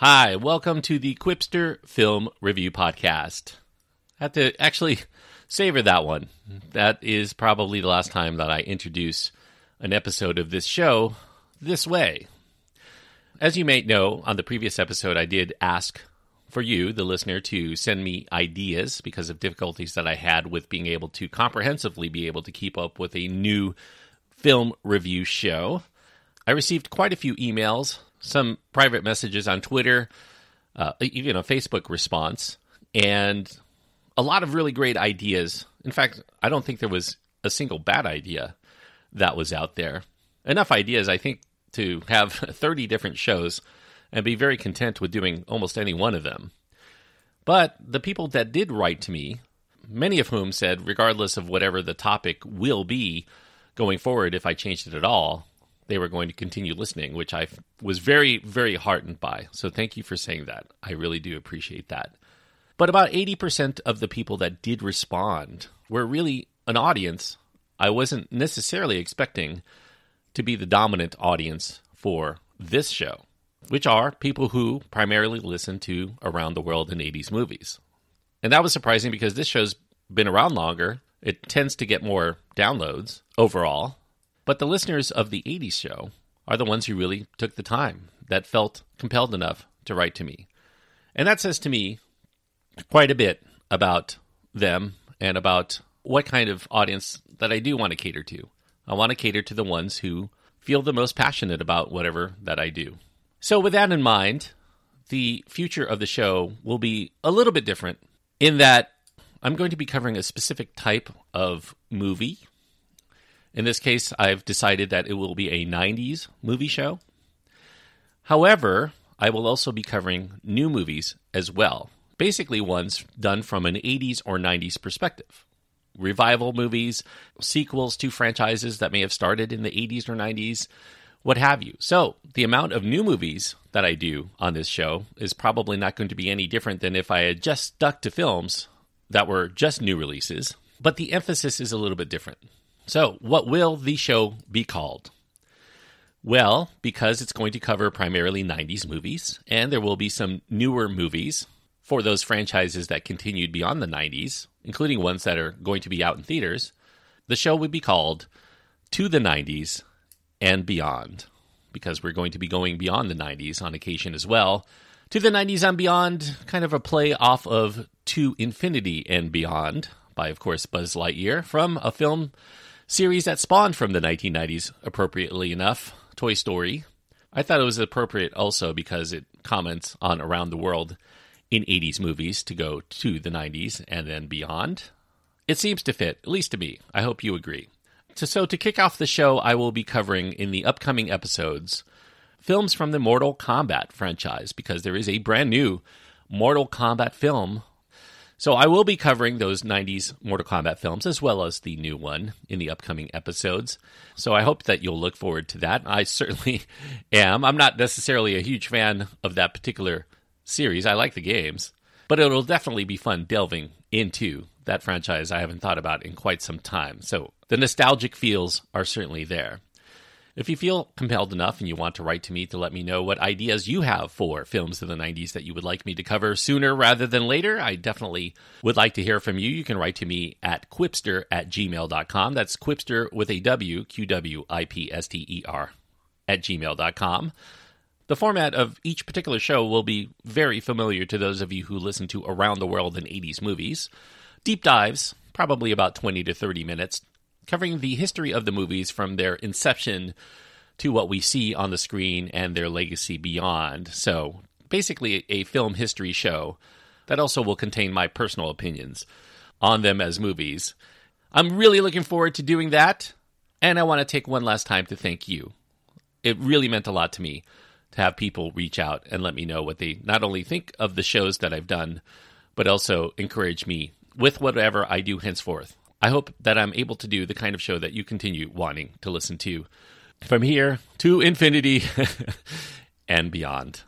Hi, welcome to the Qwipster Film Review Podcast. I have to actually savor that one. That is probably the last time that I introduce an episode of this show this way. As you may know, on the previous episode, I did ask for you, the listener, to send me ideas because of difficulties that I had with being able to comprehensively be able to keep up with a new film review show. I received quite a few emails some private messages on Twitter, uh, even a Facebook response, and a lot of really great ideas. In fact, I don't think there was a single bad idea that was out there. Enough ideas, I think, to have 30 different shows and be very content with doing almost any one of them. But the people that did write to me, many of whom said, regardless of whatever the topic will be going forward, if I changed it at all, they were going to continue listening, which I was very, very heartened by. So thank you for saying that. I really do appreciate that. But about 80% of the people that did respond were really an audience I wasn't necessarily expecting to be the dominant audience for this show, which are people who primarily listen to Around the World in 80s movies. And that was surprising because this show's been around longer. It tends to get more downloads overall, but the listeners of the 80s show are the ones who really took the time, that felt compelled enough to write to me. And that says to me quite a bit about them and about what kind of audience that I do want to cater to. I want to cater to the ones who feel the most passionate about whatever that I do. So, with that in mind, the future of the show will be a little bit different in that I'm going to be covering a specific type of movie in this case, I've decided that it will be a 90s movie show. However, I will also be covering new movies as well, basically ones done from an 80s or 90s perspective. Revival movies, sequels to franchises that may have started in the 80s or 90s, what have you. So, the amount of new movies that I do on this show is probably not going to be any different than if I had just stuck to films that were just new releases, but the emphasis is a little bit different. So, what will the show be called? Well, because it's going to cover primarily 90s movies, and there will be some newer movies for those franchises that continued beyond the 90s, including ones that are going to be out in theaters, the show would be called To the 90s and Beyond, because we're going to be going beyond the 90s on occasion as well. To the 90s and Beyond, kind of a play off of To Infinity and Beyond by, of course, Buzz Lightyear from a film series that spawned from the 1990s, appropriately enough, Toy Story. I thought it was appropriate also because it comments on around the world in 80s movies to go to the 90s and then beyond. It seems to fit, at least to me. I hope you agree. So, to kick off the show, I will be covering in the upcoming episodes films from the Mortal Kombat franchise because there is a brand new Mortal Kombat film so I will be covering those 90s Mortal Kombat films as well as the new one in the upcoming episodes. So I hope that you'll look forward to that. I certainly am. I'm not necessarily a huge fan of that particular series. I like the games, but it'll definitely be fun delving into that franchise I haven't thought about in quite some time. So the nostalgic feels are certainly there. If you feel compelled enough and you want to write to me to let me know what ideas you have for films of the 90s that you would like me to cover sooner rather than later, I definitely would like to hear from you. You can write to me at qwipster at gmail.com. That's qwipster with a W, Q W I P S T E R, at gmail.com. The format of each particular show will be very familiar to those of you who listen to Around the World in 80s movies. Deep dives, probably about 20 to 30 minutes, covering the history of the movies from their inception to what we see on the screen and their legacy beyond. So, basically, a film history show that also will contain my personal opinions on them as movies. I'm really looking forward to doing that, and I want to take one last time to thank you. It really meant a lot to me to have people reach out and let me know what they not only think of the shows that I've done, but also encourage me with whatever I do henceforth. I hope that I'm able to do the kind of show that you continue wanting to listen to from here to infinity and beyond.